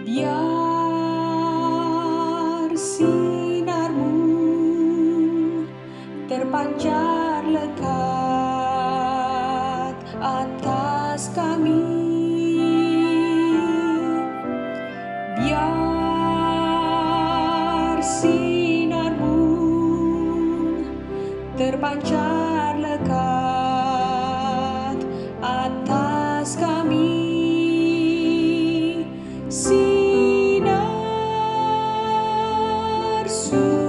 Biar sinarmu terpancar lekat atas kami. Biar sinarmu terpancar Jesus.